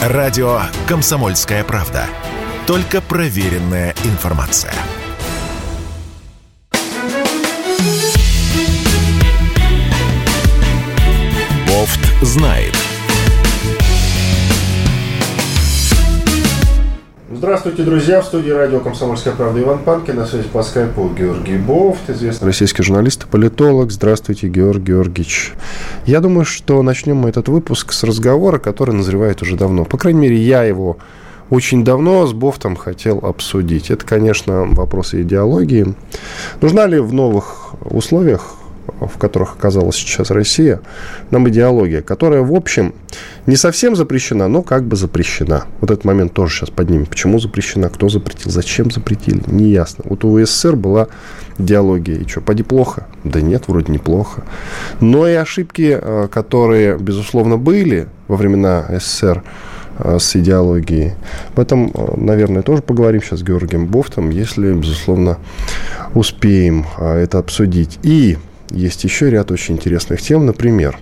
Радио «Комсомольская правда». Только проверенная информация. Бофт знает. Здравствуйте, друзья! В студии радио «Комсомольская правда» Иван Панкин. На связи по скайпу Георгий Бофт, известный российский журналист и политолог. Здравствуйте, Георгий Георгиевич. Я думаю, что начнем мы этот выпуск с разговора, который назревает уже давно. По крайней мере, я его очень давно с Бофтом хотел обсудить. Это, конечно, вопросы идеологии. Нужна ли в новых условиях в которых оказалась сейчас Россия, нам идеология, которая, в общем, не совсем запрещена, но как бы запрещена. Вот этот момент тоже сейчас поднимем. Почему запрещена, кто запретил, зачем запретили, не ясно. Вот у СССР была идеология. И что, поди плохо? Да нет, вроде неплохо. Но и ошибки, э, которые, безусловно, были во времена СССР, э, с идеологией. Об этом, э, наверное, тоже поговорим сейчас с Георгием Бофтом, если, безусловно, успеем это обсудить. И есть еще ряд очень интересных тем. Например,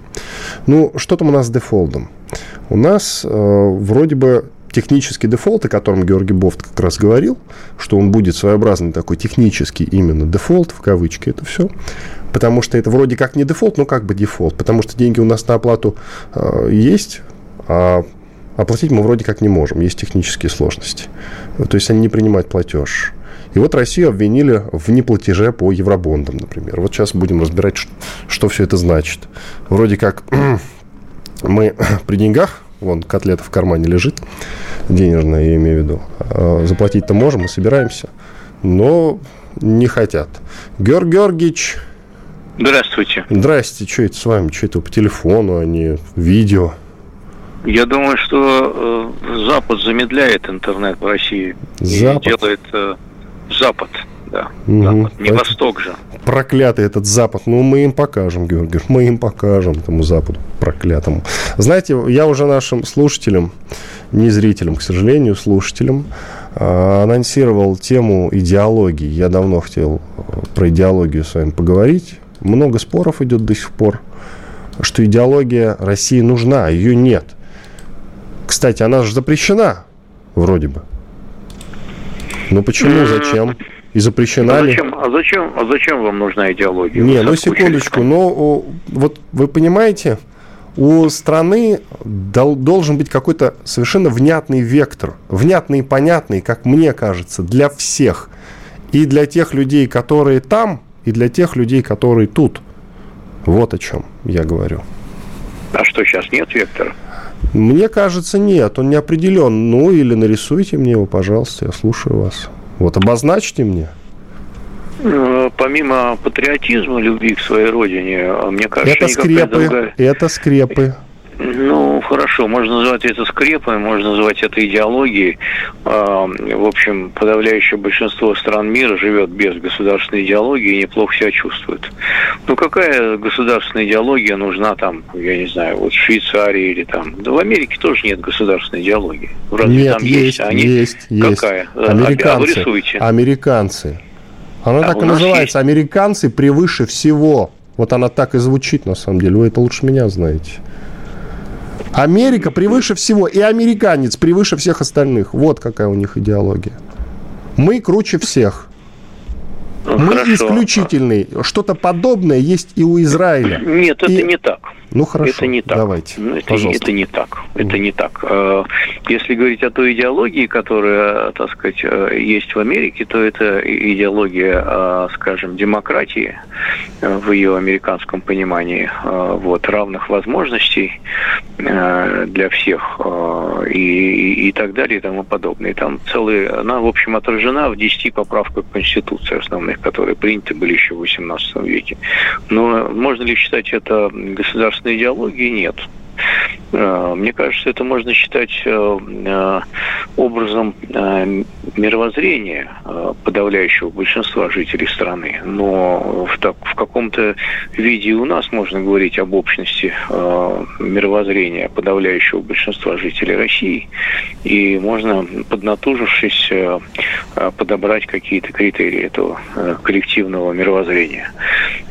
ну, что там у нас с дефолтом? У нас э, вроде бы технический дефолт, о котором Георгий Бофт как раз говорил, что он будет своеобразный такой технический именно дефолт, в кавычки это все, потому что это вроде как не дефолт, но как бы дефолт, потому что деньги у нас на оплату э, есть, а оплатить мы вроде как не можем, есть технические сложности. То есть они не принимают платеж. И вот Россию обвинили в неплатеже по евробондам, например. Вот сейчас будем разбирать, что все это значит. Вроде как мы при деньгах, вон котлета в кармане лежит, денежная, я имею в виду, а заплатить-то можем, мы собираемся, но не хотят. Георг Георгиевич, Здравствуйте. Здрасте, что это с вами? Что это по телефону, а не видео? Я думаю, что э, Запад замедляет интернет в России Запад. и делает э, Запад, да. Угу. Запад. Не Это Восток же. Проклятый этот Запад. Ну, мы им покажем, Георгий. Мы им покажем, этому Западу проклятому. Знаете, я уже нашим слушателям, не зрителям, к сожалению, слушателям, а, анонсировал тему идеологии. Я давно хотел э, про идеологию с вами поговорить. Много споров идет до сих пор, что идеология России нужна, а ее нет. Кстати, она же запрещена, вроде бы. Ну почему, зачем? И запрещена а зачем, ли? А зачем, а зачем вам нужна идеология? Не, ну секундочку, но вот вы понимаете, у страны дол, должен быть какой-то совершенно внятный вектор, внятный и понятный, как мне кажется, для всех. И для тех людей, которые там, и для тех людей, которые тут. Вот о чем я говорю. А что, сейчас нет вектора? Мне кажется, нет, он не определен. Ну, или нарисуйте мне его, пожалуйста, я слушаю вас. Вот обозначьте мне. Э, помимо патриотизма, любви к своей родине, мне кажется, это скрепы, другая... это скрепы. Ну, хорошо, можно называть это скрепой, можно называть это идеологией. А, в общем, подавляющее большинство стран мира живет без государственной идеологии и неплохо себя чувствует. Ну, какая государственная идеология нужна там, я не знаю, вот в Швейцарии или там? Да в Америке тоже нет государственной идеологии. Разве нет, там есть, есть, Они... есть, есть. Какая? Американцы. А, Американцы. Она а так и называется. Есть... Американцы превыше всего. Вот она так и звучит, на самом деле. Вы это лучше меня знаете. Америка превыше всего, и американец превыше всех остальных. Вот какая у них идеология. Мы круче всех. Ну, Мы хорошо. исключительный. Что-то подобное есть и у Израиля. Нет, и... это не так. Ну хорошо, это не так. давайте. Ну, это, пожалуйста. это не так. Это не так. Э, если говорить о той идеологии, которая, так сказать, э, есть в Америке, то это идеология, э, скажем, демократии в ее американском понимании, вот, равных возможностей для всех и, и, и так далее и тому подобное. И там целые, она, в общем, отражена в 10 поправках Конституции основных, которые приняты были еще в XVIII веке. Но можно ли считать это государственным государственной идеологии нет. Э, мне кажется, это можно считать э, э, образом мировоззрения подавляющего большинства жителей страны. Но в, так, в каком-то виде у нас можно говорить об общности мировоззрения подавляющего большинства жителей России. И можно, поднатужившись, подобрать какие-то критерии этого коллективного мировоззрения.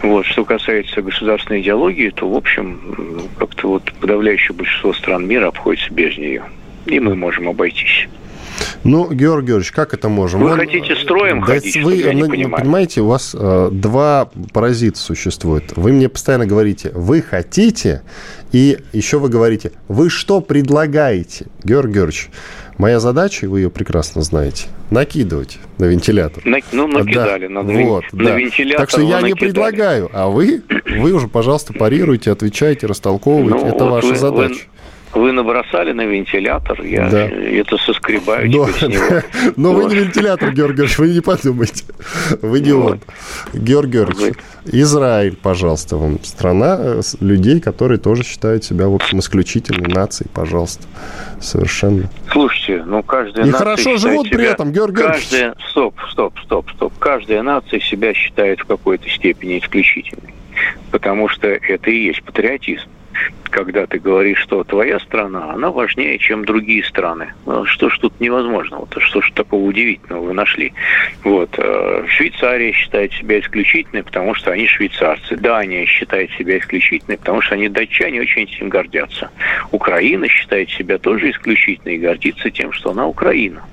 Вот. Что касается государственной идеологии, то, в общем, как-то вот подавляющее большинство стран мира обходится без нее. и мы можем обойтись. Ну, Георгий Георгиевич, как это можем? Вы Он, хотите строем да ходить, вы, я не ну, понимаю. Понимаете, у вас э, два паразита существуют. Вы мне постоянно говорите, вы хотите, и еще вы говорите, вы что предлагаете? Георгий Георгиевич, моя задача, вы ее прекрасно знаете, накидывать на вентилятор. На, ну, накидали да, на, вот, на да. вентилятор. Так что я накидали. не предлагаю, а вы, вы уже, пожалуйста, парируйте, отвечайте, растолковывайте. Ну, это вот ваша вы, задача. Вы набросали на вентилятор, я да. это соскребаю но, с него. Но вы не вентилятор, Георгий Георгиевич, вы не подумайте. Вы не он. Георгий Георгиевич, Израиль, пожалуйста, вам страна э, людей, которые тоже считают себя, в общем, исключительной нацией, пожалуйста. Совершенно. Слушайте, ну каждая И хорошо живут при этом, Георгий Георгиевич. Стоп, стоп, стоп, стоп. Каждая нация себя считает в какой-то степени исключительной. Потому что это и есть патриотизм когда ты говоришь, что твоя страна, она важнее, чем другие страны. Ну, что ж тут невозможного? -то? Что ж такого удивительного вы нашли? Вот. Э, Швейцария считает себя исключительной, потому что они швейцарцы. Дания считает себя исключительной, потому что они датчане очень этим гордятся. Украина считает себя тоже исключительной и гордится тем, что она Украина.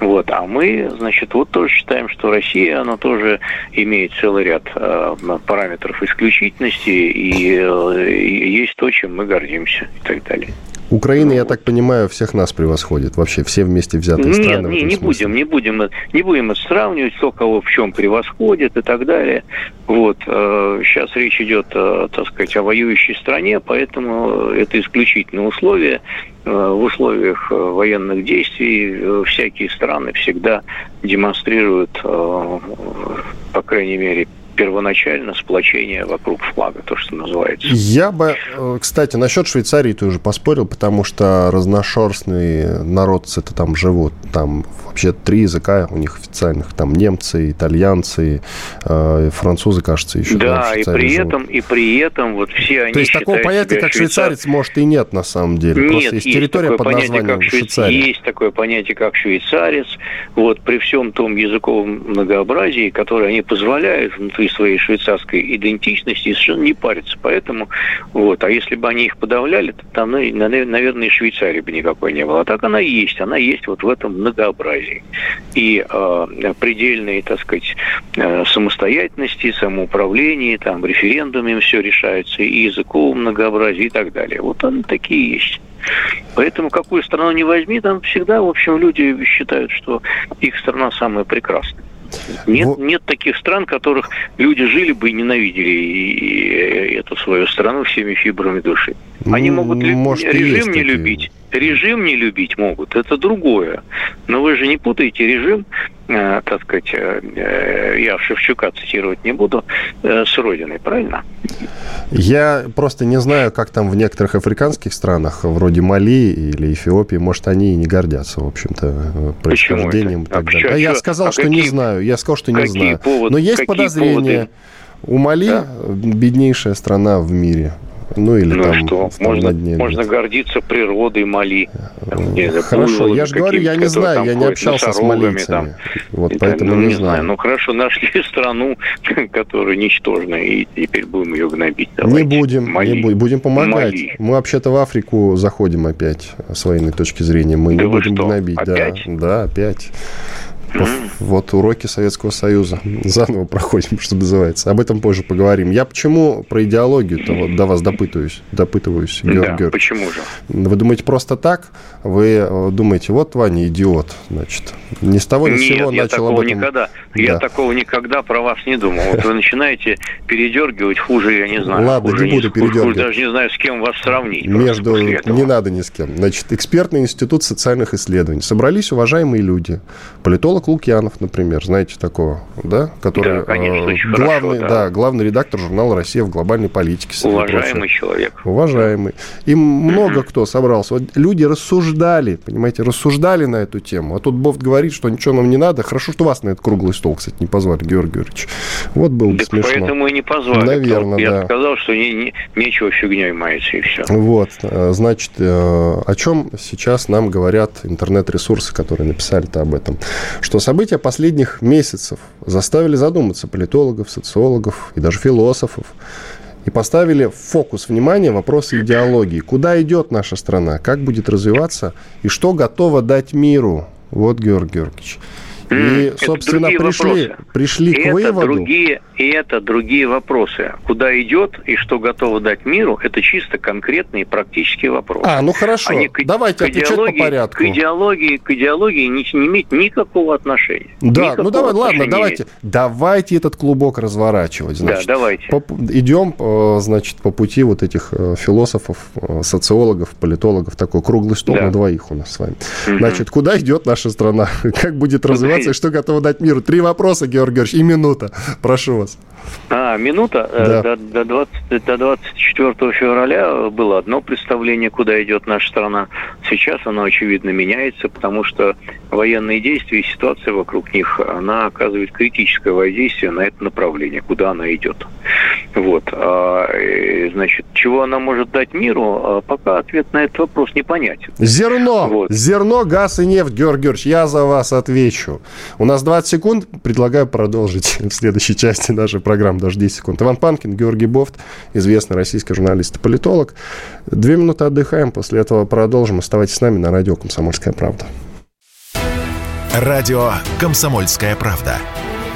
Вот. А мы, значит, вот тоже считаем, что Россия, она тоже имеет целый ряд э, параметров исключительности, и, э, есть то, чем мы гордимся и так далее. Украина, я так понимаю, всех нас превосходит. Вообще все вместе взятые Нет, страны. Не, не будем, не будем, не будем сравнивать, кто кого в чем превосходит и так далее. Вот сейчас э, речь идет, э, так сказать, о воюющей стране, поэтому это исключительное условие. Э, в условиях военных действий всякие страны всегда демонстрируют, по крайней мере, первоначально сплочение вокруг флага, то, что называется. Я бы, э, кстати, насчет Швейцарии ты уже поспорил, потому что разношерстные народцы это там живут. Там вообще три языка у них официальных. Там немцы, итальянцы, э, французы, кажется, еще. Да, и при живут. этом, и при этом вот все они То есть такого понятия, как швейцарец, швейцар... может, и нет на самом деле. Нет, Просто есть, есть территория под названием как Швейцария. Есть такое понятие, как швейцарец. Вот при всем том языковом многообразии, которое они позволяют внутри при своей швейцарской идентичности и совершенно не парятся. Поэтому, вот, а если бы они их подавляли, то там, ну, наверное, и Швейцарии бы никакой не было. А так она есть, она есть вот в этом многообразии. И э, предельной, так сказать, э, самостоятельности, самоуправлении, там, референдумами все решается, и языковом многообразии и так далее. Вот они такие есть. Поэтому какую страну не возьми, там всегда, в общем, люди считают, что их страна самая прекрасная. Нет, вот. нет таких стран, которых люди жили бы и ненавидели эту свою страну всеми фибрами души. Они могут Может, режим не такие. любить, режим не любить могут, это другое. Но вы же не путаете режим, так сказать, э, э, я Шевчука цитировать не буду, э, с Родиной, правильно? Я просто не знаю, как там в некоторых африканских странах, вроде Мали или Эфиопии, может, они и не гордятся, в общем-то, происхождением. И так а далее. А я сказал, а что какие, не знаю. Я сказал, что не знаю. Поводы, Но есть подозрения. Поводы? У Мали да? беднейшая страна в мире. Ну или ну, там что? Можно, можно гордиться природой Мали. Там, хорошо, я же говорю, я не знаю, я не общался с малийцами. Вот и поэтому ну, не, не знаю. знаю. Ну хорошо, нашли страну, которая ничтожна, и теперь будем ее гнобить. Давайте. Не будем, Мали. не будем, будем помогать. Мали. Мы вообще-то в Африку заходим опять с военной точки зрения. Мы да не будем что? гнобить. Опять? Да, да, опять. Вот уроки Советского Союза. Заново проходим, что называется. Об этом позже поговорим. Я почему про идеологию-то вот до вас допытываюсь, допытываюсь, Георгий да, Георгиевич. почему же? Вы думаете просто так? Вы э, думаете, вот Ваня идиот, значит. Ни с того ни с сего я начал об этом... никогда, да. Я такого никогда про вас не думал. Вот вы начинаете передергивать хуже, я не знаю. Ладно, не буду передергивать. даже не знаю, с кем вас сравнить. Между... Не надо ни с кем. Значит, экспертный институт социальных исследований. Собрались уважаемые люди. Политолог Лукьянов, например, знаете такого, да? Который да, конечно, э, главный, хорошо, да. да, главный редактор журнала «Россия в глобальной политике». Уважаемый человек. Уважаемый. И много кто собрался. Вот люди рассуждали, понимаете, рассуждали на эту тему. А тут Бофт говорит, что ничего нам не надо. Хорошо, что вас на этот круглый стол, кстати, не позвали, Георгий Георгиевич. Вот было бы так смешно. поэтому и не позвали. Наверное, Я да. сказал, что не, не, нечего фигней маяться, и все. Вот. Э, значит, э, о чем сейчас нам говорят интернет-ресурсы, которые написали-то об этом? Что события события последних месяцев заставили задуматься политологов, социологов и даже философов. и поставили в фокус внимания вопросы идеологии. Куда идет наша страна, как будет развиваться и что готова дать миру. Вот, Георгий Георгиевич. И, собственно, пришли, пришли к это выводу... Другие, и это другие вопросы. Куда идет и что готово дать миру, это чисто конкретные практические вопросы. А, ну хорошо. Они к, Давайте к отвечать по порядку. К идеологии, к идеологии не, не имеет никакого отношения. Да, никакого ну давай, ладно, давайте, давайте этот клубок разворачивать. Значит, да, давайте. По, идем, э, значит, по пути вот этих э, философов, э, социологов, политологов, такой круглый стол да. на двоих у нас с вами. Угу. Значит, куда идет наша страна? Как будет развиваться и что готово дать миру? Три вопроса, Георгий Георгиевич, и минута. Прошу вас. А, минута. Да. До, до, 20, до 24 февраля было одно представление, куда идет наша страна. Сейчас оно, очевидно, меняется, потому что военные действия и ситуация вокруг них, она оказывает критическое воздействие на это направление, куда она идет. Вот. А, значит, чего она может дать миру, а пока ответ на этот вопрос непонятен. Зерно! Вот. Зерно, газ и нефть, Георгий Георгиевич, я за вас отвечу. У нас 20 секунд, предлагаю продолжить в следующей части нашей программы, даже 10 секунд. Иван Панкин, Георгий Бофт, известный российский журналист и политолог. Две минуты отдыхаем, после этого продолжим. Оставайтесь с нами на радио «Комсомольская правда». Радио «Комсомольская правда».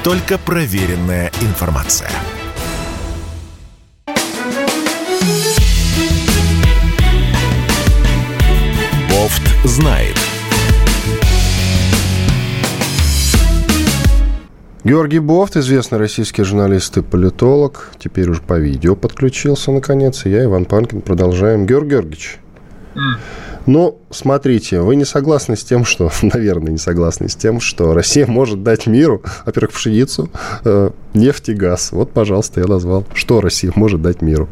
Только проверенная информация. Бофт знает. Георгий Бофт, известный российский журналист и политолог, теперь уже по видео подключился наконец, и я, Иван Панкин, продолжаем. Георгий Георгиевич, ну, смотрите, вы не согласны с тем, что, наверное, не согласны с тем, что Россия может дать миру, во-первых, пшеницу, э, нефть и газ. Вот, пожалуйста, я назвал, что Россия может дать миру.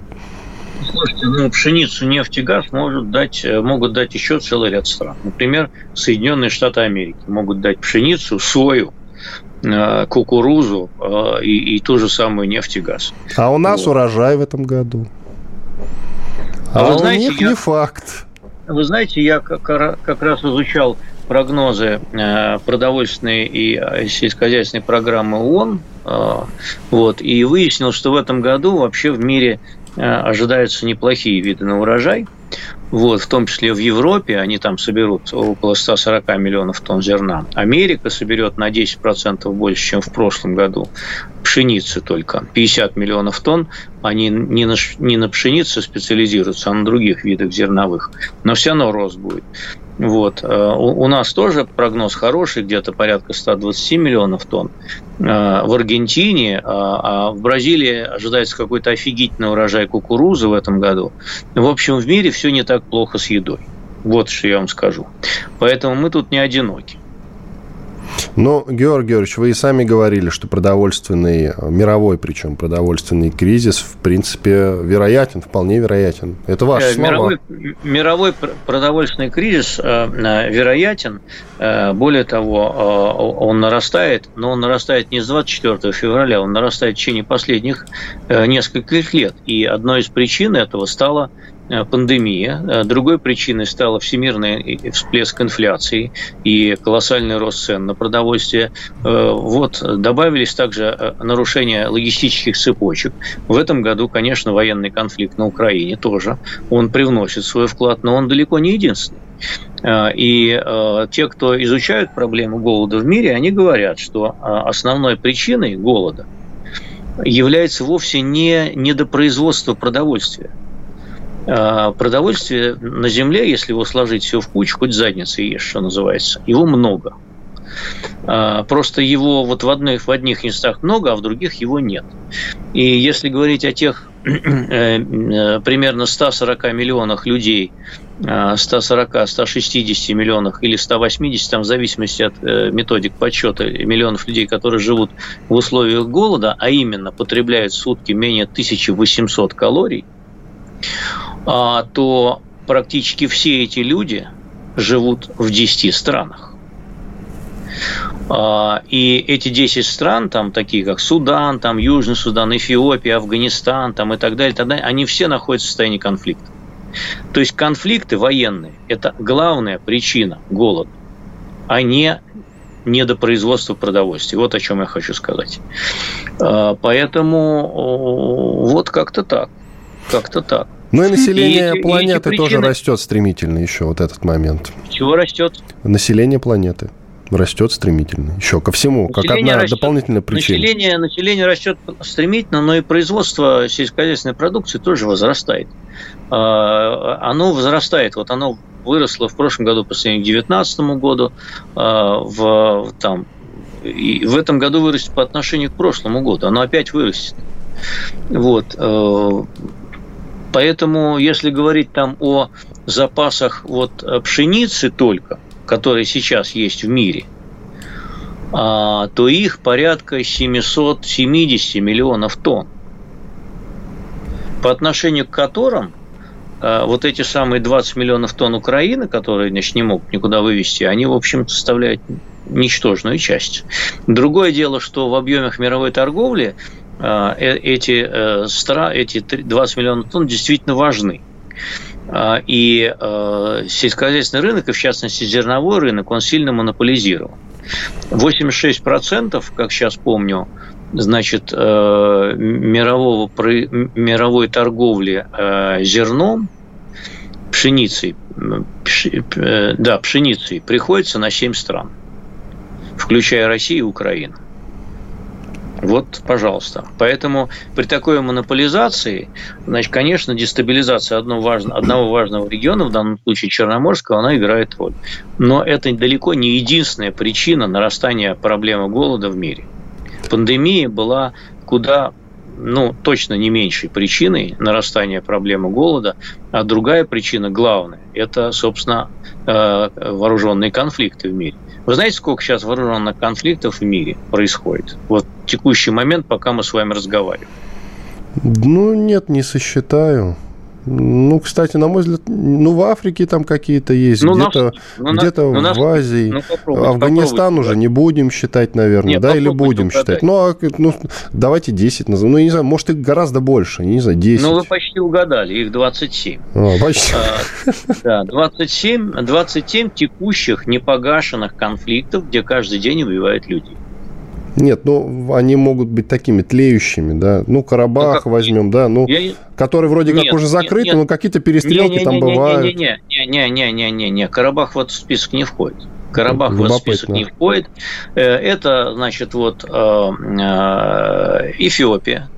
Слушайте, ну, пшеницу, нефть и газ может дать, э, могут дать еще целый ряд стран. Например, Соединенные Штаты Америки могут дать пшеницу, сою, кукурузу э, и, и ту же самую нефть и газ. А у нас вот. урожай в этом году. А, а вы знаете, у них я, не факт. Вы знаете, я как, как раз изучал прогнозы э, продовольственной и сельскохозяйственной программы ООН, вот, и выяснил, что в этом году вообще в мире ожидаются неплохие виды на урожай – вот, в том числе в Европе, они там соберут около 140 миллионов тонн зерна. Америка соберет на 10% больше, чем в прошлом году. Пшеницы только 50 миллионов тонн. Они не на, не на пшенице специализируются, а на других видах зерновых. Но все равно рост будет. Вот. Э, у нас тоже прогноз хороший, где-то порядка 120 миллионов тонн. Э, в Аргентине, а, а в Бразилии ожидается какой-то офигительный урожай кукурузы в этом году. В общем, в мире все не так плохо с едой. Вот что я вам скажу. Поэтому мы тут не одиноки. Но, Георгий Георгиевич, вы и сами говорили, что продовольственный, мировой причем продовольственный кризис, в принципе, вероятен, вполне вероятен. Это ваши э, слова. Мировой, мировой продовольственный кризис э, э, вероятен. Э, более того, э, он нарастает, но он нарастает не с 24 февраля, он нарастает в течение последних э, нескольких лет. И одной из причин этого стало Э, пандемия. Э, другой причиной стала всемирный всплеск инфляции и колоссальный рост цен на продовольствие. Э, вот добавились также нарушения логистических цепочек. В этом году, конечно, военный конфликт на Украине тоже. Он привносит свой вклад, но он далеко не единственный. И те, кто изучают проблему голода в мире, они говорят, что основной причиной голода является вовсе не недопроизводство продовольствия, продовольствие на земле, если его сложить все в кучу, хоть задницы ешь, что называется, его много. А, просто его вот в, одних, в одних местах много, а в других его нет. И если говорить о тех э, э, примерно 140 миллионах людей, 140-160 миллионах или 180, там, в зависимости от э, методик подсчета миллионов людей, которые живут в условиях голода, а именно потребляют в сутки менее 1800 калорий – то практически все эти люди живут в 10 странах. А, и эти 10 стран, там такие как Судан, там Южный Судан, Эфиопия, Афганистан там, и так далее, так далее, они все находятся в состоянии конфликта. То есть конфликты военные – это главная причина голода, а не недопроизводства продовольствия. Вот о чем я хочу сказать. А, поэтому вот как-то так. Как-то так. Ну и население и, планеты и причины... тоже растет стремительно еще вот этот момент. Чего растет? Население планеты растет стремительно. Еще ко всему, население как одна растет, дополнительная причина. Население, население растет стремительно, но и производство сельскохозяйственной продукции тоже возрастает. А, оно возрастает. Вот оно выросло в прошлом году по сравнению к 2019 году. А, в, там, и в этом году вырастет по отношению к прошлому году. Оно опять вырастет. Вот. Э, поэтому, если говорить там о запасах вот пшеницы только, которые сейчас есть в мире, а, то их порядка 770 миллионов тонн, по отношению к которым а, вот эти самые 20 миллионов тонн Украины, которые значит, не могут никуда вывести, они, в общем, составляют ничтожную часть. Другое дело, что в объемах мировой торговли э, эти, э, эти 20 миллионов тонн действительно важны. И э, сельскохозяйственный рынок, и в частности зерновой рынок, он сильно монополизирован. 86%, как сейчас помню, значит, э, мирового, мировой торговли э, зерном, пшеницей, да, пшеницей приходится на 7 стран, включая Россию и Украину. Вот, пожалуйста. Поэтому при такой монополизации, значит, конечно, дестабилизация одного важного, одного важного региона, в данном случае Черноморского, она играет роль. Но это далеко не единственная причина нарастания проблемы голода в мире. Пандемия была куда ну, точно не меньшей причиной нарастания проблемы голода, а другая причина, главная, это, собственно, э, вооруженные конфликты в мире. Вы знаете, сколько сейчас вооруженных конфликтов в мире происходит? Вот текущий момент, пока мы с вами разговариваем. Ну, нет, не сосчитаю. Ну, кстати, на мой взгляд, ну, в Африке там какие-то есть, ну, где-то ну, где-то ну, в Азии. Ну, попробуйте, Афганистан попробуйте, уже да. не будем считать, наверное, Нет, да, или будем угадать. считать. Ну, а, ну, давайте 10 назовем. Ну, не знаю, может, их гораздо больше, не знаю, 10. Ну, вы почти угадали, их 27. А, почти. А, да, 27, 27 текущих непогашенных конфликтов, где каждый день убивают людей. Нет, ну, они могут быть такими тлеющими, да. Ну, Карабах ну, как... возьмем, да, ну, я... который вроде нет, как уже закрыт, нет, но какие-то перестрелки не, не, там не, бывают. Не-не-не-не-не-не-не, Карабах вот в список не входит. Карабах в этот список не входит. Э, это, значит, вот э, э, Эфиопия,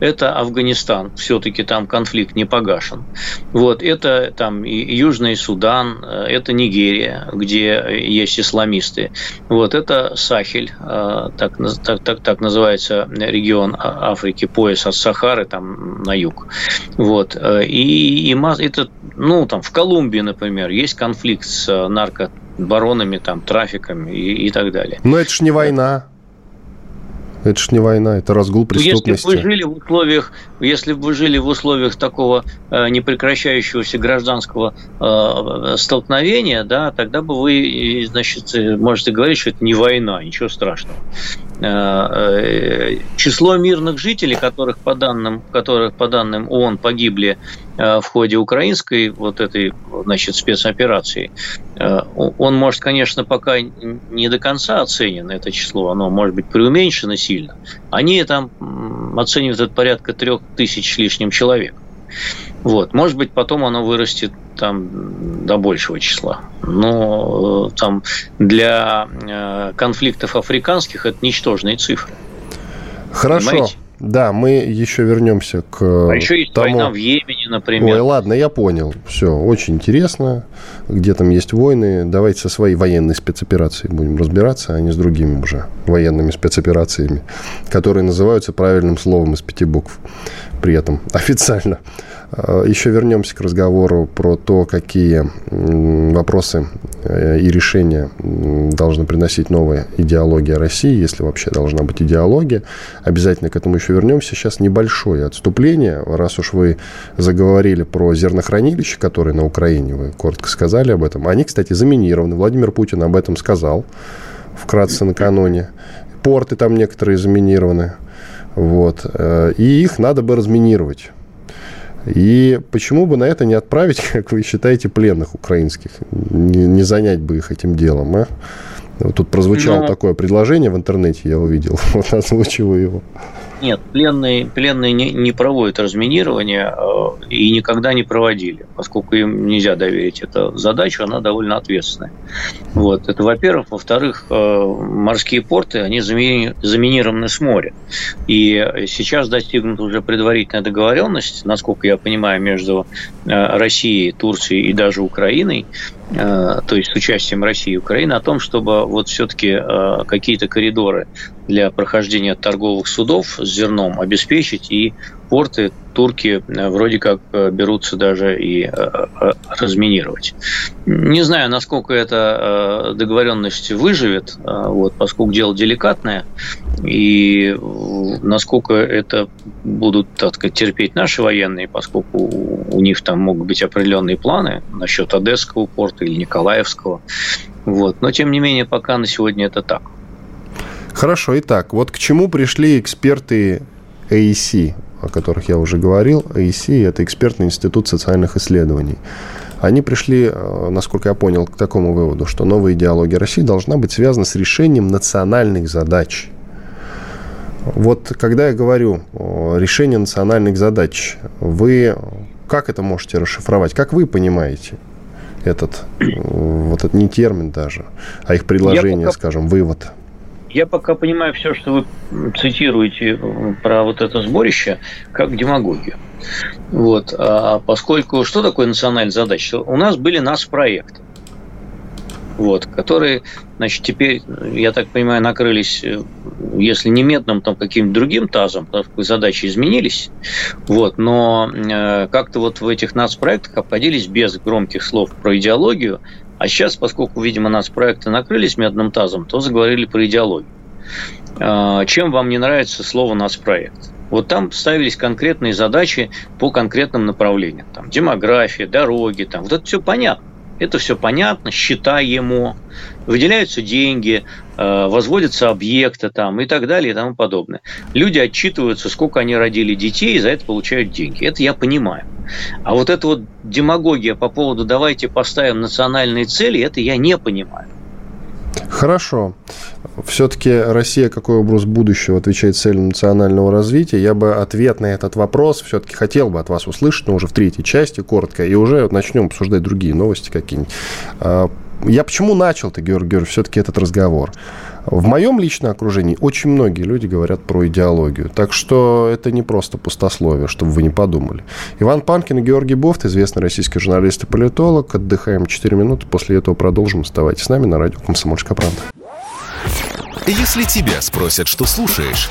это Афганистан, все-таки там конфликт не погашен. Вот, это там и Южный Судан, э, это Нигерия, где есть исламисты. Вот, это Сахель, э, так, так, так, так называется регион а, Африки, пояс от Сахары там на юг. Вот, э, и, и это, ну, там в Колумбии, например, есть конфликт с наркобаронами, там, трафиком и, и так далее. Но это ж не война. Это ж не война, это разгул преступности. Ну, если бы вы жили в условиях, если бы вы жили в условиях такого э, непрекращающегося гражданского э, столкновения, да, тогда бы вы, значит, можете говорить, что это не война, ничего страшного. Э, э, число мирных жителей, которых по данным, которых по данным ООН погибли э, в ходе украинской вот этой значит, спецоперации, он может, конечно, пока не до конца оценен, это число, оно может быть преуменьшено сильно. Они там оценивают это порядка трех тысяч с лишним человек. Вот. Может быть, потом оно вырастет там до большего числа. Но э, там для э, конфликтов африканских это ничтожные цифры. Хорошо. Понимаете? Да, мы еще вернемся к А еще есть тому... война в Йемене, например. Ой, ладно, я понял. Все, очень интересно. Где там есть войны. Давайте со своей военной спецоперацией будем разбираться, а не с другими уже военными спецоперациями, которые называются правильным словом из пяти букв при этом официально. А, Еще вернемся к разговору про то, какие вопросы э, и решения должна приносить новая идеология России, если вообще должна быть идеология. Обязательно к этому еще вернемся. Сейчас небольшое отступление. Раз уж вы заговорили про зернохранилища, которые на Украине, вы коротко сказали об этом. Они, кстати, заминированы. Владимир Путин об этом сказал вкратце накануне. Порты там некоторые заминированы. Вот. Э, и их надо бы разминировать. И почему бы на это не отправить, как вы считаете, пленных украинских? Не, не занять бы их этим делом, а? Тут прозвучало Но... Ну. такое предложение в интернете, я увидел. Вот озвучиваю его. Нет, пленные, пленные не, не проводят разминирование э, и никогда не проводили, поскольку им нельзя доверить эту задачу, она довольно ответственная. Вот, это во-первых. Во-вторых, э, морские порты, они замини, заминированы с моря. И сейчас достигнута уже предварительная договоренность, насколько я понимаю, между э, Россией, Турцией и даже Украиной, то есть с участием России и Украины, о том, чтобы вот все-таки э, какие-то коридоры для прохождения торговых судов с зерном обеспечить и порты турки э, вроде как берутся даже и разминировать. Не знаю, насколько эта договоренность выживет, вот, поскольку дело деликатное, и насколько это будут, так сказать, терпеть наши военные, поскольку у них там могут быть определенные планы насчет Одесского порта или Николаевского. Вот. Но, тем не менее, пока на сегодня это так. Хорошо, итак, вот к чему пришли эксперты AEC, о которых я уже говорил. AEC – это экспертный институт социальных исследований. Они пришли, э, насколько я понял, к такому выводу, что новая идеология России должна быть связана с решением национальных задач – вот когда я говорю решение национальных задач, вы как это можете расшифровать? Как вы понимаете этот, вот этот не термин даже, а их предложение, пока, скажем, вывод? Я пока понимаю все, что вы цитируете про вот это сборище, как демагогию. Вот. А поскольку что такое национальная задача? У нас были нас проекты вот, которые, значит, теперь, я так понимаю, накрылись, если не медным, то каким-то другим тазом, задачи изменились, вот, но э, как-то вот в этих нацпроектах обходились без громких слов про идеологию, а сейчас, поскольку, видимо, нацпроекты накрылись медным тазом, то заговорили про идеологию. Э, чем вам не нравится слово «нацпроект»? Вот там ставились конкретные задачи по конкретным направлениям. Там демография, дороги, там. Вот это все понятно. Это все понятно, считаемо, выделяются деньги, э, возводятся объекты там и так далее и тому подобное. Люди отчитываются, сколько они родили детей, и за это получают деньги. Это я понимаю. А вот эта вот демагогия по поводу «давайте поставим национальные цели», это я не понимаю. Хорошо. Все-таки Россия какой образ будущего отвечает целям национального развития? Я бы ответ на этот вопрос все-таки хотел бы от вас услышать, но уже в третьей части, коротко, и уже начнем обсуждать другие новости какие-нибудь. Я почему начал-то, Георгий Георгиевич, все-таки этот разговор? В моем личном окружении очень многие люди говорят про идеологию. Так что это не просто пустословие, чтобы вы не подумали. Иван Панкин и Георгий Бофт, известный российский журналист и политолог. Отдыхаем 4 минуты, после этого продолжим. Оставайтесь с нами на радио «Комсомольская правда». Если тебя спросят, что слушаешь,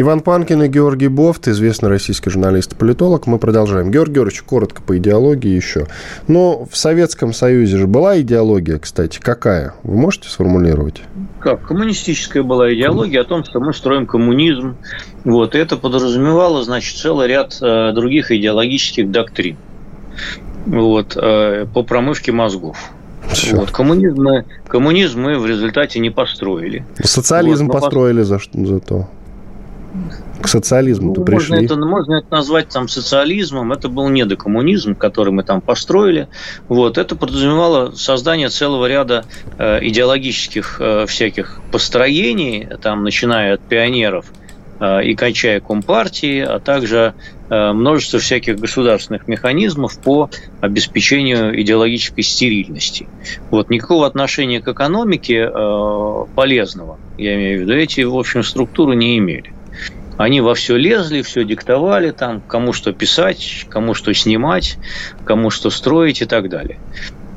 Иван Панкин и Георгий Бофт, известный российский журналист и политолог. Мы продолжаем. Георгий Георгиевич, коротко по идеологии еще. Но в Советском Союзе же была идеология, кстати. Какая? Вы можете сформулировать? Как? Коммунистическая была идеология о том, что мы строим коммунизм. Вот. И это подразумевало, значит, целый ряд э, других идеологических доктрин вот, э, по промывке мозгов. Вот, коммунизм, мы, коммунизм мы в результате не построили. Социализм вот, построили за, за то. К социализму-то ну, пришли. Можно это, можно это назвать там социализмом. Это был недокоммунизм, который мы там построили. Вот. Это подразумевало создание целого ряда э, идеологических э, всяких построений, там, начиная от пионеров э, и кончая компартии, а также э, множество всяких государственных механизмов по обеспечению идеологической стерильности. Вот. Никакого отношения к экономике э, полезного, я имею в виду, эти, в общем, структуры не имели. Они во все лезли, все диктовали, там, кому что писать, кому что снимать, кому что строить и так далее.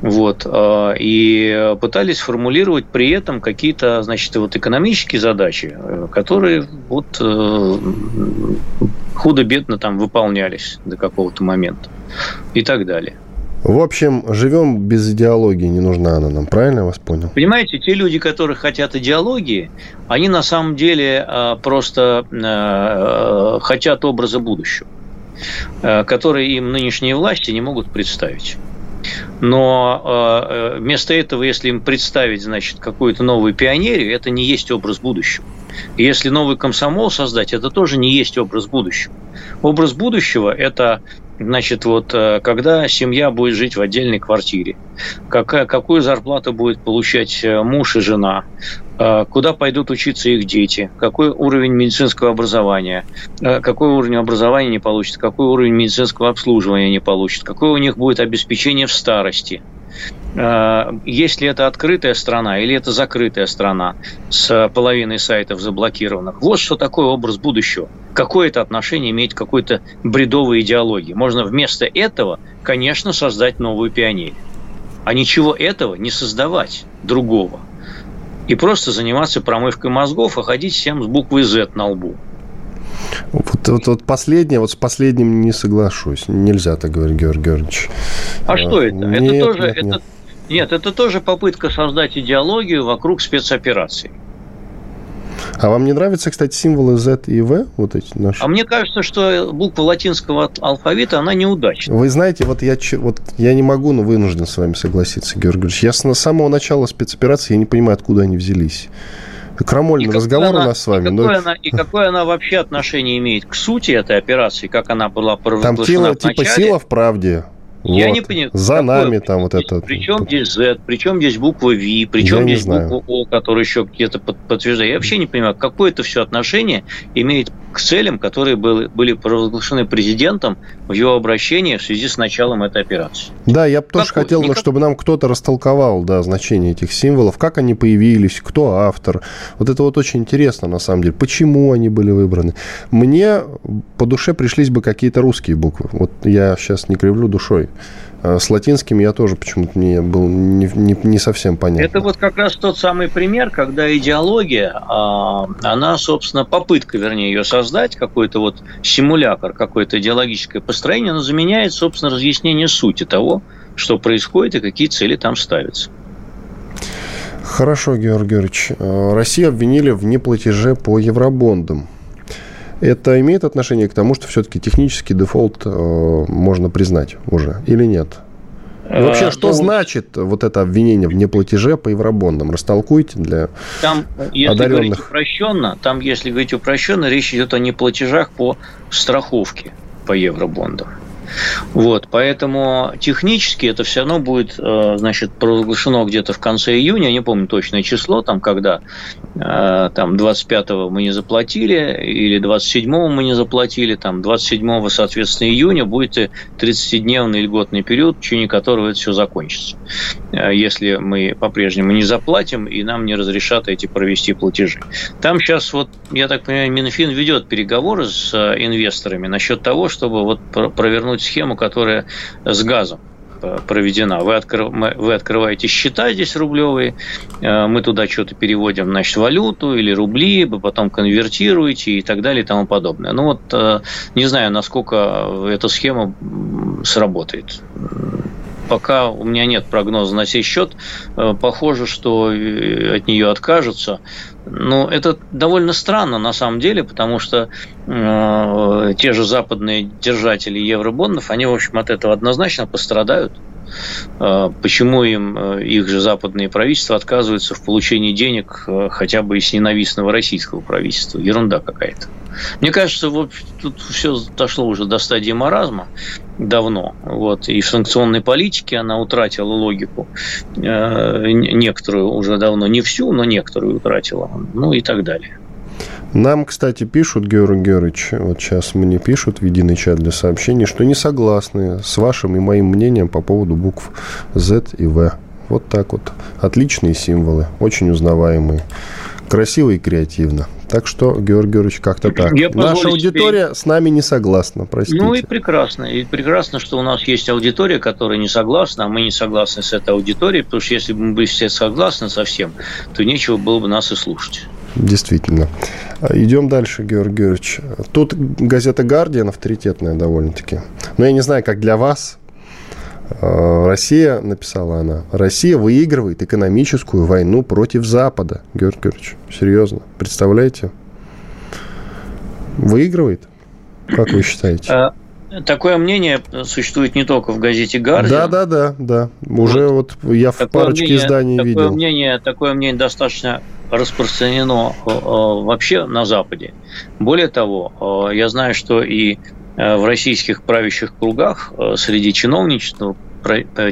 Вот. А, и пытались формулировать при этом какие-то, значит, вот экономические задачи, э, которые вот э, худо-бедно там выполнялись до какого-то момента и так далее. В общем, живем без идеологии, не нужна она нам, правильно я вас понял? Понимаете, те люди, которые хотят идеологии, они на самом деле а, просто а, хотят образа будущего, а, который им нынешние власти не могут представить. Но вместо этого, если им представить, значит, какую-то новую пионерию, это не есть образ будущего. если новый комсомол создать, это тоже не есть образ будущего. Образ будущего – это Значит, вот э, когда семья будет жить в отдельной квартире, какая, какую зарплату будет получать э, муж и жена, э, куда пойдут учиться их дети, какой уровень медицинского образования, какой уровень образования не получат, какой уровень медицинского обслуживания не получат, какое у них будет обеспечение в старости – Э, есть ли это открытая страна или это закрытая страна с половиной сайтов заблокированных. Вот что такое образ будущего. Какое это отношение имеет к какой-то бредовой идеологии. Можно вместо этого, конечно, создать новую пионерию. А ничего этого не создавать другого. И просто заниматься промывкой мозгов, а ходить всем с буквой Z на лбу. Вот, вот, вот последнее, вот с последним не соглашусь. Нельзя так говорить, Георгий Георгиевич. А, а что это? Нет, это тоже, нет. Это, нет, это тоже попытка создать идеологию вокруг спецопераций. А вам не нравятся, кстати, символы Z и V, вот эти наши? А мне кажется, что буква латинского алфавита, она неудачна. Вы знаете, вот я, вот я не могу, но вынужден с вами согласиться, Георгий Георгиевич. Я с самого начала спецоперации, я не понимаю, откуда они взялись. Крамольный разговор она, у нас с вами. И какое, но... она, и какое она вообще отношение имеет к сути этой операции, как она была провозглашена Там тело, типа сила в правде. Я вот. не понимаю. За какое, нами там вот это. Причем здесь Z, причем здесь буква V, причем здесь буква O, которая еще где-то подтверждает. Я вообще не понимаю, какое это все отношение имеет к целям, которые были, были провозглашены президентом в его обращении в связи с началом этой операции. Да, я бы тоже хотел, Никак... чтобы нам кто-то растолковал да, значение этих символов, как они появились, кто автор. Вот это вот очень интересно, на самом деле. Почему они были выбраны? Мне по душе пришлись бы какие-то русские буквы. Вот я сейчас не кривлю душой. А с латинским я тоже почему-то не был не, не, не совсем понятно. Это вот как раз тот самый пример, когда идеология, а, она, собственно, попытка, вернее, ее создать, какой-то вот симулятор, какое-то идеологическое построение, она заменяет, собственно, разъяснение сути того, что происходит и какие цели там ставятся. Хорошо, Георгий Георгиевич. Россию обвинили в неплатеже по евробондам. Это имеет отношение к тому, что все-таки технический дефолт э, можно признать уже или нет? И э, вообще, что ну, значит вот это обвинение в неплатеже по евробондам? Растолкуйте для там, если одаренных. Говорить упрощенно, там, если говорить упрощенно, речь идет о неплатежах по страховке по евробондам. Вот, поэтому технически это все равно будет, э, значит, провозглашено где-то в конце июня, я не помню точное число, там, когда, там, 25-го мы не заплатили, или 27-го мы не заплатили, там, 27-го, соответственно, июня будет 30-дневный льготный период, в течение которого это все закончится. Э, если мы по-прежнему не заплатим, и нам не разрешат эти провести платежи. Там сейчас, вот, я так понимаю, Минфин ведет переговоры с инвесторами насчет того, чтобы вот провернуть схему, которая с газом э, проведена. Вы, открыв... вы открываете счета здесь рублевые, э, мы туда что-то переводим, значит, валюту или рубли, вы потом конвертируете и так далее и тому подобное. Ну вот, э, не знаю, насколько эта схема сработает пока у меня нет прогноза на сей счет. Похоже, что от нее откажутся. Ну, это довольно странно на самом деле, потому что э, те же западные держатели евробондов, они, в общем, от этого однозначно пострадают. Э, почему им э, их же западные правительства отказываются в получении денег э, хотя бы из ненавистного российского правительства? Ерунда какая-то. Мне кажется, вот тут все дошло уже до стадии маразма давно. Вот. И в санкционной политике она утратила логику. Некоторую уже давно, не всю, но некоторую утратила. Ну и так далее. Нам, кстати, пишут, Георгий Георгиевич, вот сейчас мне пишут в единый чат для сообщений, что не согласны с вашим и моим мнением по поводу букв Z и V. Вот так вот. Отличные символы, очень узнаваемые. Красиво и креативно. Так что, Георгий Георгиевич, как-то так. Я Наша аудитория себе... с нами не согласна, простите. Ну и прекрасно. И прекрасно, что у нас есть аудитория, которая не согласна, а мы не согласны с этой аудиторией, потому что если бы мы были все согласны со всем, то нечего было бы нас и слушать. Действительно. Идем дальше, Георгий Георгиевич. Тут газета «Гардиан» авторитетная довольно-таки. Но я не знаю, как для вас. А, Россия, написала она, Россия выигрывает экономическую войну против Запада. Георгий Георгиевич, серьезно, представляете? Выигрывает? Как вы считаете? А, такое мнение существует не только в газете «Гардиан». Да, да, да, да. Уже вот, вот я в такое парочке мнение, изданий такое видел. Мнение, такое мнение достаточно распространено э, вообще на Западе. Более того, э, я знаю, что и э, в российских правящих кругах среди чиновничества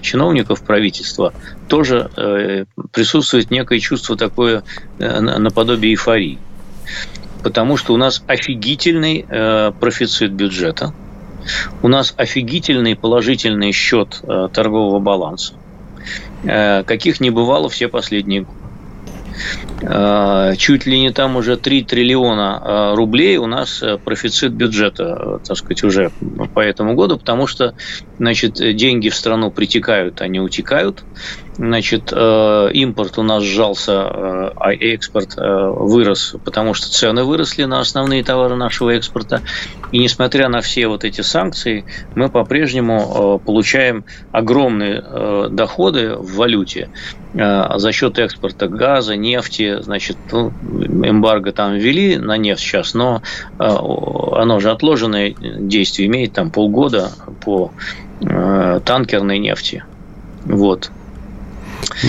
чиновников правительства тоже присутствует некое чувство такое наподобие эйфории. Потому что у нас офигительный профицит бюджета, у нас офигительный положительный счет торгового баланса, каких не бывало все последние годы. Э, чуть ли не там уже 3 триллиона э, рублей у нас э, профицит бюджета, так сказать, уже по этому году, потому что, значит, деньги в страну притекают, а не утекают. Значит, импорт у нас сжался, а экспорт вырос, потому что цены выросли на основные товары нашего экспорта. И несмотря на все вот эти санкции, мы по-прежнему получаем огромные доходы в валюте за счет экспорта газа, нефти, значит, ну, эмбарго там ввели на нефть сейчас, но оно же отложенное действие имеет там полгода по танкерной нефти. Вот.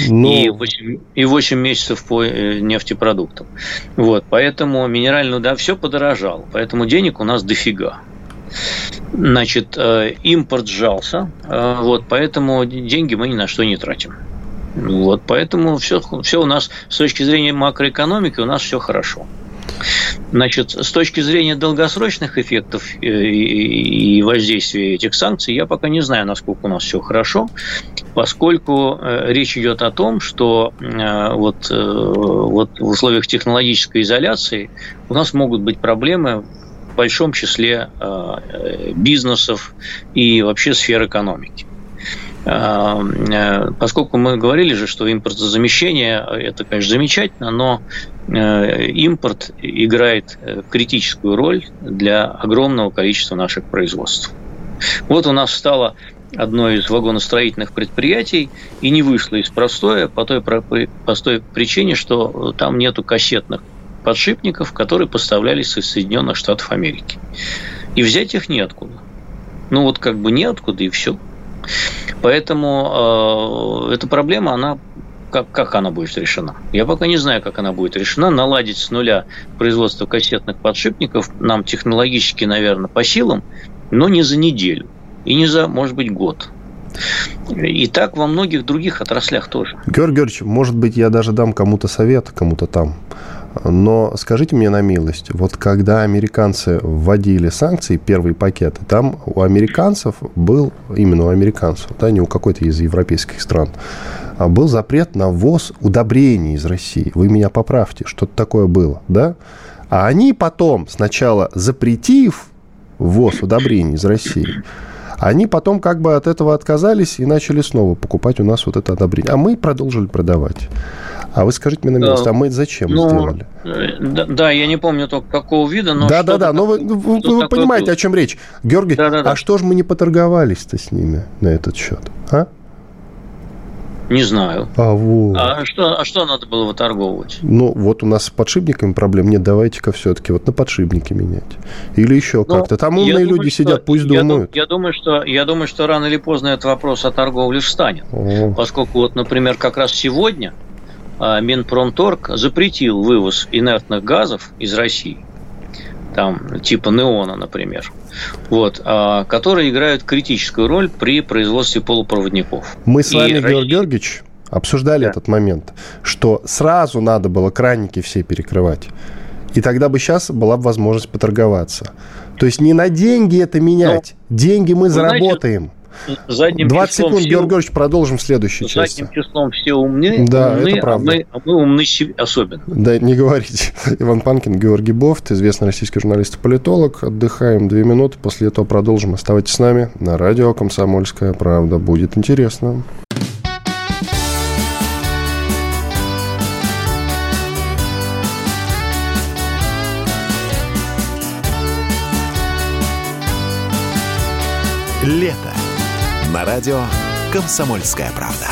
Но... Ну, и, 8, и 8 месяцев по э, нефтепродуктам. Вот, поэтому минеральную, да, все подорожало. Поэтому денег у нас дофига. Значит, э, импорт сжался, э, вот, поэтому деньги мы ни на что не тратим. Вот, поэтому все, все у нас с точки зрения макроэкономики у нас все хорошо. Значит, с точки зрения долгосрочных эффектов и воздействия этих санкций, я пока не знаю, насколько у нас все хорошо, поскольку э, речь идет о том, что э, вот, э, вот в условиях технологической изоляции у нас могут быть проблемы в большом числе бизнесов и вообще сфер экономики. Поскольку мы говорили же, что импортозамещение – это, конечно, замечательно, но импорт играет критическую роль для огромного количества наших производств. Вот у нас стало одно из вагоностроительных предприятий и не вышло из простоя по той простой причине, что там нету кассетных подшипников, которые поставлялись из Соединенных Штатов Америки. И взять их неоткуда. Ну вот как бы неоткуда и все. Поэтому э, эта проблема, она как, как она будет решена? Я пока не знаю, как она будет решена. Наладить с нуля производство кассетных подшипников нам технологически, наверное, по силам, но не за неделю и не за, может быть, год. И так во многих других отраслях тоже. Георгий Георгиевич, может быть, я даже дам кому-то совет, кому-то там. Но скажите мне на милость, вот когда американцы вводили санкции, первый пакет, там у американцев был, именно у американцев, да, не у какой-то из европейских стран, а был запрет на ввоз удобрений из России. Вы меня поправьте, что-то такое было, да? А они потом, сначала запретив ввоз удобрений из России, они потом как бы от этого отказались и начали снова покупать у нас вот это одобрение. А мы продолжили продавать. А вы скажите мне на милость, а мы зачем ну, сделали? Э, да, да, я не помню только какого вида, но... Да, да, да, но вы, вы, вы понимаете, о чем речь. Георгий, да, да, да. а что же мы не поторговались-то с ними на этот счет? А? Не знаю. А, вот. а, что, а что надо было выторговывать? Ну, вот у нас с подшипниками проблем нет. Давайте-ка все-таки вот на подшипники менять. Или еще ну, как-то. Там умные думаю, люди что, сидят, пусть я думают. Я думаю, что, я думаю, что рано или поздно этот вопрос о торговле встанет. О. Поскольку вот, например, как раз сегодня а, Минпромторг запретил вывоз инертных газов из России там типа неона, например, вот, а, которые играют критическую роль при производстве полупроводников. Мы с вами, И Георгий Георгиевич, обсуждали да. этот момент, что сразу надо было кранники все перекрывать. И тогда бы сейчас была бы возможность поторговаться. То есть не на деньги это менять. Ну, деньги мы заработаем. Знаете, задним 20 числом секунд, все... Георгий Георгиевич, продолжим в следующей задним части. Задним числом все умны, да, умны, это а правда. А мы, а мы умны особенно. Да, не говорите. Иван Панкин, Георгий Бофт, известный российский журналист и политолог. Отдыхаем две минуты, после этого продолжим. Оставайтесь с нами на радио «Комсомольская правда». Будет интересно. Лето на радио «Комсомольская правда».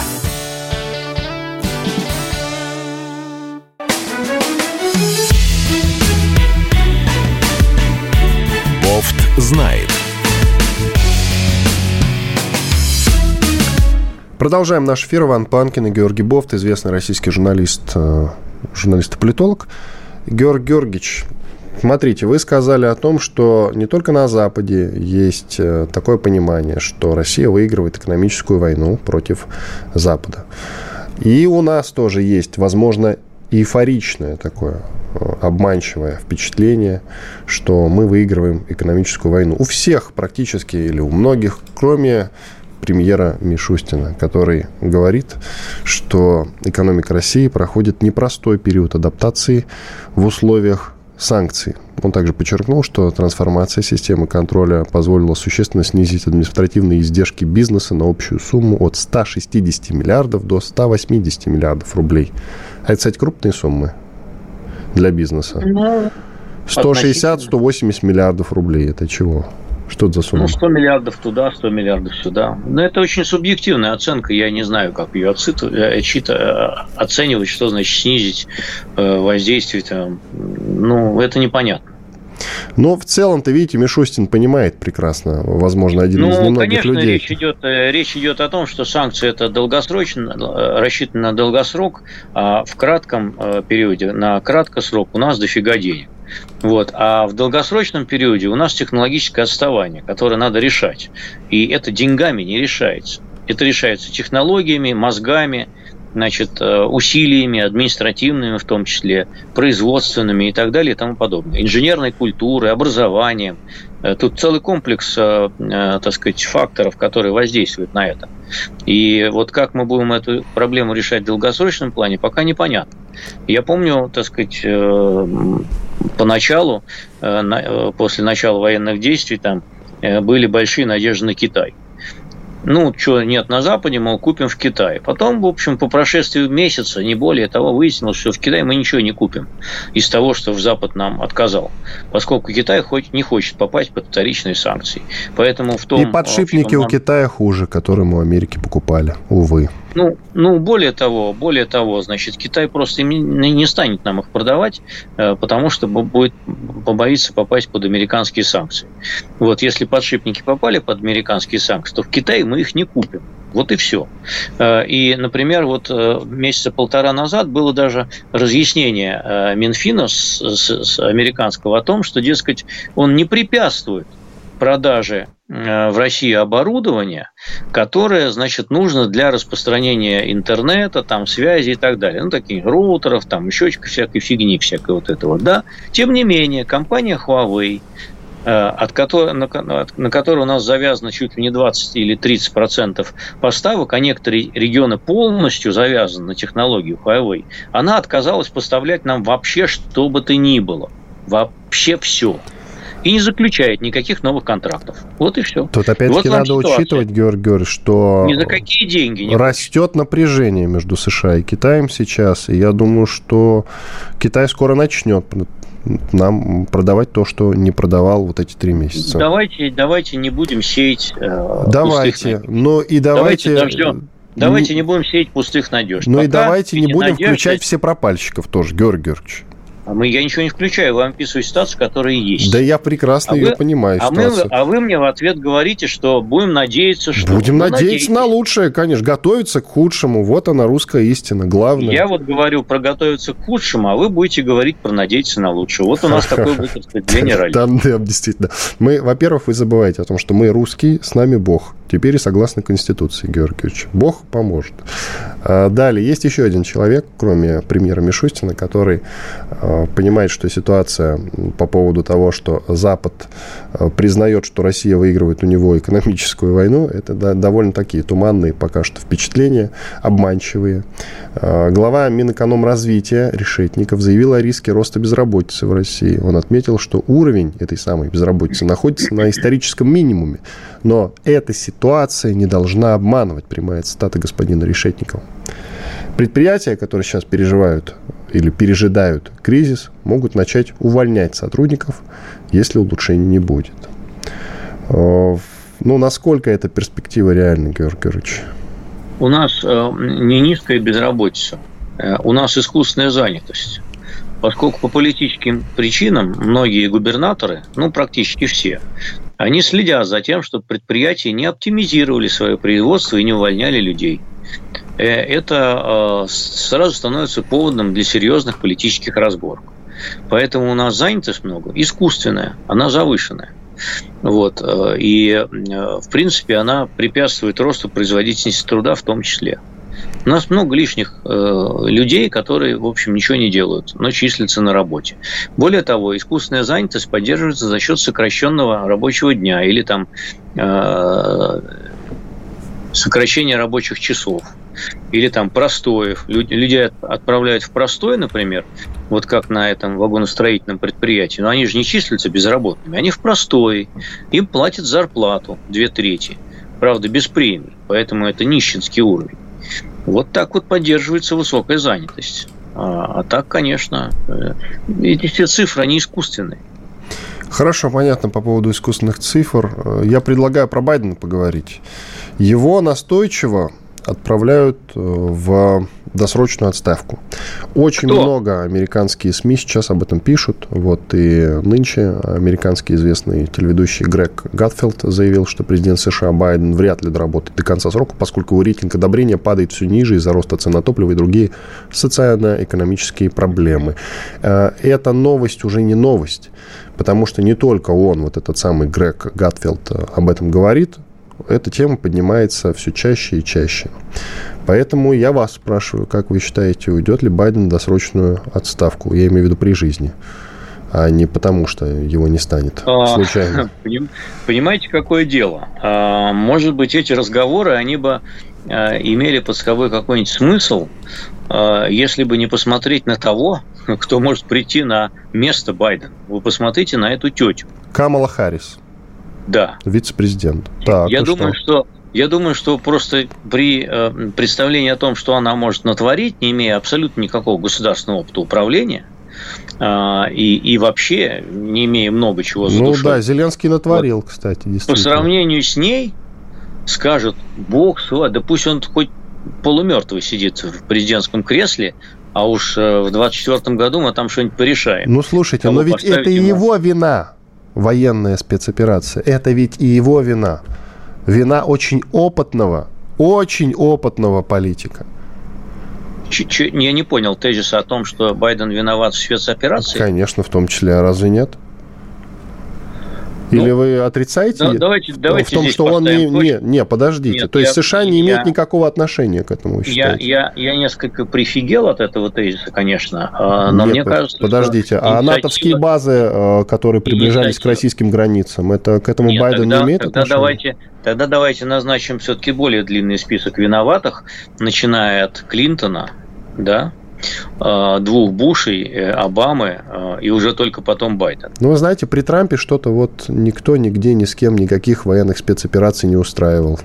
Бофт знает. Продолжаем наш эфир. Иван Панкин и Георгий Бофт, известный российский журналист, э, журналист и политолог. Георг Георгиевич, смотрите, вы сказали о том, что не только на Западе есть э, такое понимание, что Россия выигрывает экономическую войну против Запада. И у нас тоже есть, возможно, эйфоричное такое э, обманчивое впечатление, что мы выигрываем экономическую войну. У всех практически или у многих, кроме премьера Мишустина, который говорит, что экономика России проходит непростой период адаптации в условиях санкций. Он также подчеркнул, что трансформация системы контроля позволила существенно снизить административные издержки бизнеса на общую сумму от 160 миллиардов до 180 миллиардов рублей. А это, кстати, крупные суммы для бизнеса. 160-180 ну, миллиардов рублей. Это чего? Что это за сумма? Ну, 100 миллиардов туда, 100 миллиардов сюда. Но это очень субъективная оценка. Я не знаю, как ее э, э, оценивать, что значит снизить э, воздействие. Там. Ну, это непонятно. Но в целом-то, видите, Мишустин понимает прекрасно, возможно, один ну, из немногих конечно, людей. Речь идет, речь идет о том, что санкции это долгосрочно, рассчитаны на долгосрок, а в кратком периоде, на краткий срок у нас дофига денег. Вот. А в долгосрочном периоде у нас технологическое отставание, которое надо решать. И это деньгами не решается. Это решается технологиями, мозгами, значит, э, усилиями административными в том числе, производственными и так далее и тому подобное. Инженерной культурой, образованием. Э, тут целый комплекс, э, так сказать, факторов, которые воздействуют на это. И вот как мы будем эту проблему решать в долгосрочном плане, пока непонятно. Я помню, так сказать, поначалу, после начала военных действий, там были большие надежды на Китай – ну, что нет на Западе, мы купим в Китае. Потом, в общем, по прошествии месяца, не более того, выяснилось, что в Китае мы ничего не купим из того, что в Запад нам отказал, поскольку Китай хоть не хочет попасть под вторичные санкции. Поэтому в том... И подшипники общем, нам... у Китая хуже, которые мы у Америки покупали, увы. Ну, ну, более того, более того, значит, Китай просто не станет нам их продавать, э, потому что будет побоится попасть под американские санкции. Вот, если подшипники попали под американские санкции, то в Китае мы их не купим. Вот и все. Э, и, например, вот э, месяца полтора назад было даже разъяснение Минфина с, с, с американского о том, что, дескать, он не препятствует продаже э, в России оборудования, которое, значит, нужно для распространения интернета, там, связи и так далее. Ну, такие роутеров, там, еще всякой фигни, всякой вот этого, да. Тем не менее, компания Huawei, э, от которой, на, на которой у нас завязано чуть ли не 20 или 30 процентов поставок, а некоторые регионы полностью завязаны на технологию Huawei, она отказалась поставлять нам вообще что бы то ни было. Вообще все и не заключает никаких новых контрактов. Вот и все. Тут опять-таки вот надо ситуация. учитывать, Георгий Георгиевич, что Ни за какие деньги не растет напряжение между США и Китаем сейчас. И я думаю, что Китай скоро начнет нам продавать то, что не продавал вот эти три месяца. Давайте, давайте не будем сеять. Э, давайте. Ну и давайте. Давайте дождем. Давайте не будем сеять пустых надежд. Ну и давайте не будем надежды... включать все пропальщиков тоже, Георгий Георгиевич. А мы, я ничего не включаю, вам описываю ситуацию, которая есть. Да я прекрасно а ее вы, понимаю. А, мы, а вы мне в ответ говорите, что будем надеяться, что... Будем ну, надеяться на лучшее, конечно. Готовиться к худшему. Вот она, русская истина. Главное. Я вот говорю про готовиться к худшему, а вы будете говорить про надеяться на лучшее. Вот у нас такое будет распределение ролей. Да, действительно. Мы, во-первых, вы забываете о том, что мы русские, с нами Бог. Теперь и согласно Конституции, Георгиевич. Бог поможет. А, далее, есть еще один человек, кроме премьера Мишустина, который а, понимает, что ситуация по поводу того, что Запад а, признает, что Россия выигрывает у него экономическую войну, это довольно такие туманные пока что впечатления, обманчивые. Глава Минэкономразвития Решетников заявил о риске роста безработицы в России. Он отметил, что уровень этой самой безработицы находится на историческом минимуме. Но эта ситуация не должна обманывать, прямая цитата господина Решетникова. Предприятия, которые сейчас переживают или пережидают кризис, могут начать увольнять сотрудников, если улучшений не будет. Э, ну, насколько эта перспектива реальна, Георгий Георгиевич? У нас э, не низкая безработица, э, у нас искусственная занятость. Поскольку по политическим причинам многие губернаторы, ну, практически все, Они следят за тем, чтобы предприятия не оптимизировали свое производство и не увольняли людей. Э, это э, сразу становится поводом для серьезных политических разборок. Поэтому у нас занятость много, искусственная, она завышенная. Вот. Э, и, в принципе, она препятствует росту производительности труда в том числе. У нас много лишних э, людей, которые, в общем, ничего не делают, но числятся на работе. Более того, искусственная занятость поддерживается за счет сокращенного рабочего дня или там э, сокращения рабочих часов или там простоев. Людей отправляют в простой, например, вот как на этом вагоностроительном предприятии, но они же не числятся безработными, они в простой, им платят зарплату две трети, правда, без премий, поэтому это нищенский уровень. Вот так вот поддерживается высокая занятость. А, а так, конечно, э, эти все цифры, они искусственные. Хорошо, понятно по поводу искусственных цифр. Э, я предлагаю про Байдена поговорить. Его настойчиво отправляют э, в досрочную отставку. Очень Кто? много американские СМИ сейчас об этом пишут. Вот и нынче американский известный телеведущий Грег Гатфилд заявил, что президент США Байден вряд ли доработает до конца срока, поскольку его рейтинг одобрения падает все ниже из-за роста цен на топливо и другие социально-экономические проблемы. Э, эта новость уже не новость, потому что не только он, вот этот самый Грег Гатфилд, э, об этом говорит, эта тема поднимается все чаще и чаще. Поэтому я вас спрашиваю, как вы считаете, уйдет ли Байден в досрочную отставку? Я имею в виду при жизни а не потому, что его не станет а, случайно. Понимаете, какое дело? А, может быть, эти разговоры, они бы а, имели под собой какой-нибудь смысл, если бы не посмотреть на того, кто может прийти на место Байдена. Вы посмотрите на эту тетю. Камала Харрис. Да. Вице-президент. Так, я думаю, что? что я думаю, что просто при э, представлении о том, что она может натворить, не имея абсолютно никакого государственного опыта управления, э, и, и вообще не имея много чего за Ну душой, да, Зеленский натворил, вот, кстати. По сравнению с ней скажут, бог свой, да пусть он хоть полумертвый сидит в президентском кресле, а уж э, в 24 году мы там что-нибудь порешаем. Ну, слушайте, но ведь это ему... его вина военная спецоперация. Это ведь и его вина. Вина очень опытного, очень опытного политика. Я не понял тезиса о том, что Байден виноват в спецоперации. Конечно, в том числе. А разве нет? Или ну, вы отрицаете да, давайте, давайте в том, что он не, не, не, подождите. Нет, То есть я, США не я, никакого отношения к этому, я, я, я несколько прифигел от этого тезиса, конечно, а, но Нет, мне кажется, подождите, что а натовские базы, а, которые приближались к российским границам, это к этому Нет, Байден тогда, не имеет тогда отношения? Давайте, тогда давайте назначим все-таки более длинный список виноватых, начиная от Клинтона, да, Э, двух Бушей, э, Обамы э, и уже только потом Байден. Ну, вы знаете, при Трампе что-то вот никто нигде ни с кем никаких военных спецопераций не устраивал.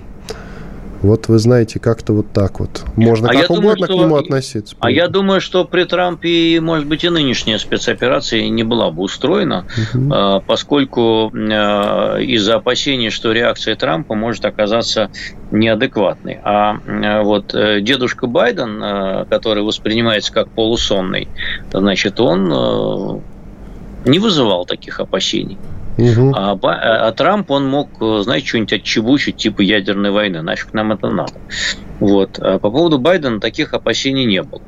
Вот вы знаете, как-то вот так вот. Можно а как угодно думаю, что... к нему относиться. А я думаю, что при Трампе, может быть, и нынешняя спецоперация не была бы устроена, угу. поскольку а, из-за опасений, что реакция Трампа может оказаться неадекватной. А вот э, дедушка Байден, который воспринимается как полусонный, значит, он э, не вызывал таких опасений. Угу. А, а Трамп, он мог, знаете, что-нибудь отчебучить, типа ядерной войны. Нафиг нам это надо. Вот. А по поводу Байдена таких опасений не было.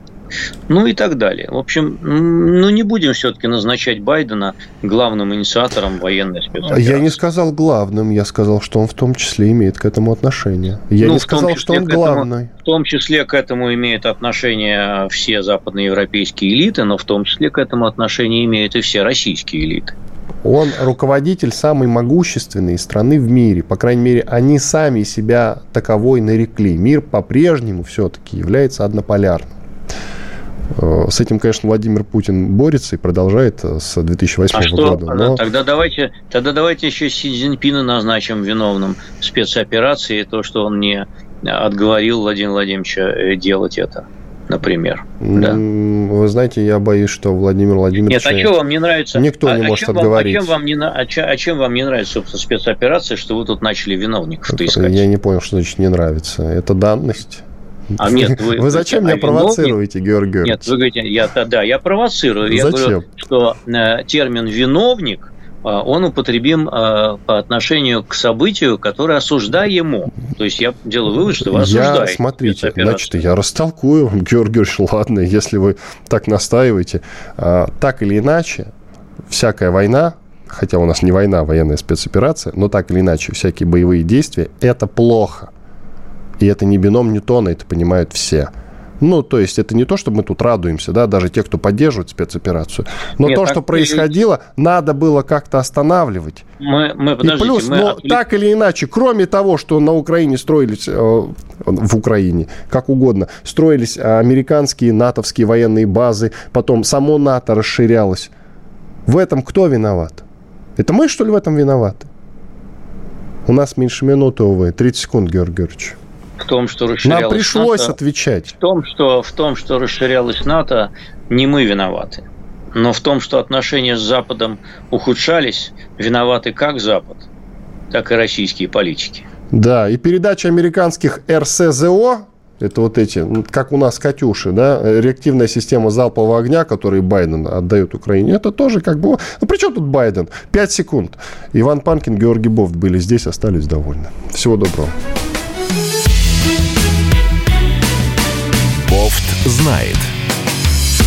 Ну и так далее. В общем, ну не будем все-таки назначать Байдена главным инициатором военной спецоперации. Я не сказал главным, я сказал, что он в том числе имеет к этому отношение. Я ну, не сказал, что он главный. Этому, в том числе к этому имеют отношение все западноевропейские элиты, но в том числе к этому отношение имеют и все российские элиты. Он руководитель самой могущественной страны в мире. По крайней мере, они сами себя таковой нарекли. Мир по-прежнему все-таки является однополярным. Э, с этим, конечно, Владимир Путин борется и продолжает э, с 2008 а что? года. Но... Тогда, давайте, тогда давайте еще Си Цзиньпина назначим виновным спецоперации, то, что он не отговорил Владимира Владимировича э, делать это например. Да? Вы знаете, я боюсь, что Владимир Владимирович... Нет, а что вам не нравится? Никто а, не а может чем отговорить. Вам, а, чем вам не, а, чем, а чем вам не нравится, собственно, спецоперация, что вы тут начали виновников-то искать? Я не понял, что значит не нравится. Это данность. А нет, вы, вы зачем меня провоцируете, Георгий Георгиевич? Нет, вы говорите, я, да, я провоцирую. Зачем? Я говорю, что э, термин «виновник» а, он употребим а, по отношению к событию, которое осуждаемо. То есть я делаю вывод, что вы осуждаете. Я, смотрите, значит, я растолкую, Георгий Георгиевич, ладно, если вы так настаиваете. А, так или иначе, всякая война, хотя у нас не война, а военная спецоперация, но так или иначе, всякие боевые действия, это плохо. И это не бином Ньютона, это понимают все. Ну, то есть это не то, что мы тут радуемся, да, даже те, кто поддерживает спецоперацию. Но Нет, то, что происходило, и... надо было как-то останавливать. Мы, мы и плюс, мы но отвлек... так или иначе, кроме того, что на Украине строились, э, в Украине, как угодно, строились американские, натовские военные базы, потом само НАТО расширялось. В этом кто виноват? Это мы, что ли, в этом виноваты? У нас меньше минуты, увы. 30 секунд, Георгий Георгиевич в том, что расширялось Нам пришлось НАТО, отвечать. В том, что, в том, что расширялось НАТО, не мы виноваты. Но в том, что отношения с Западом ухудшались, виноваты как Запад, так и российские политики. Да, и передача американских РСЗО, это вот эти, ну, как у нас «Катюши», да, реактивная система залпового огня, который Байден отдает Украине, это тоже как бы... Ну, при чем тут Байден? Пять секунд. Иван Панкин, Георгий Бофт были здесь, остались довольны. Всего доброго. Знает.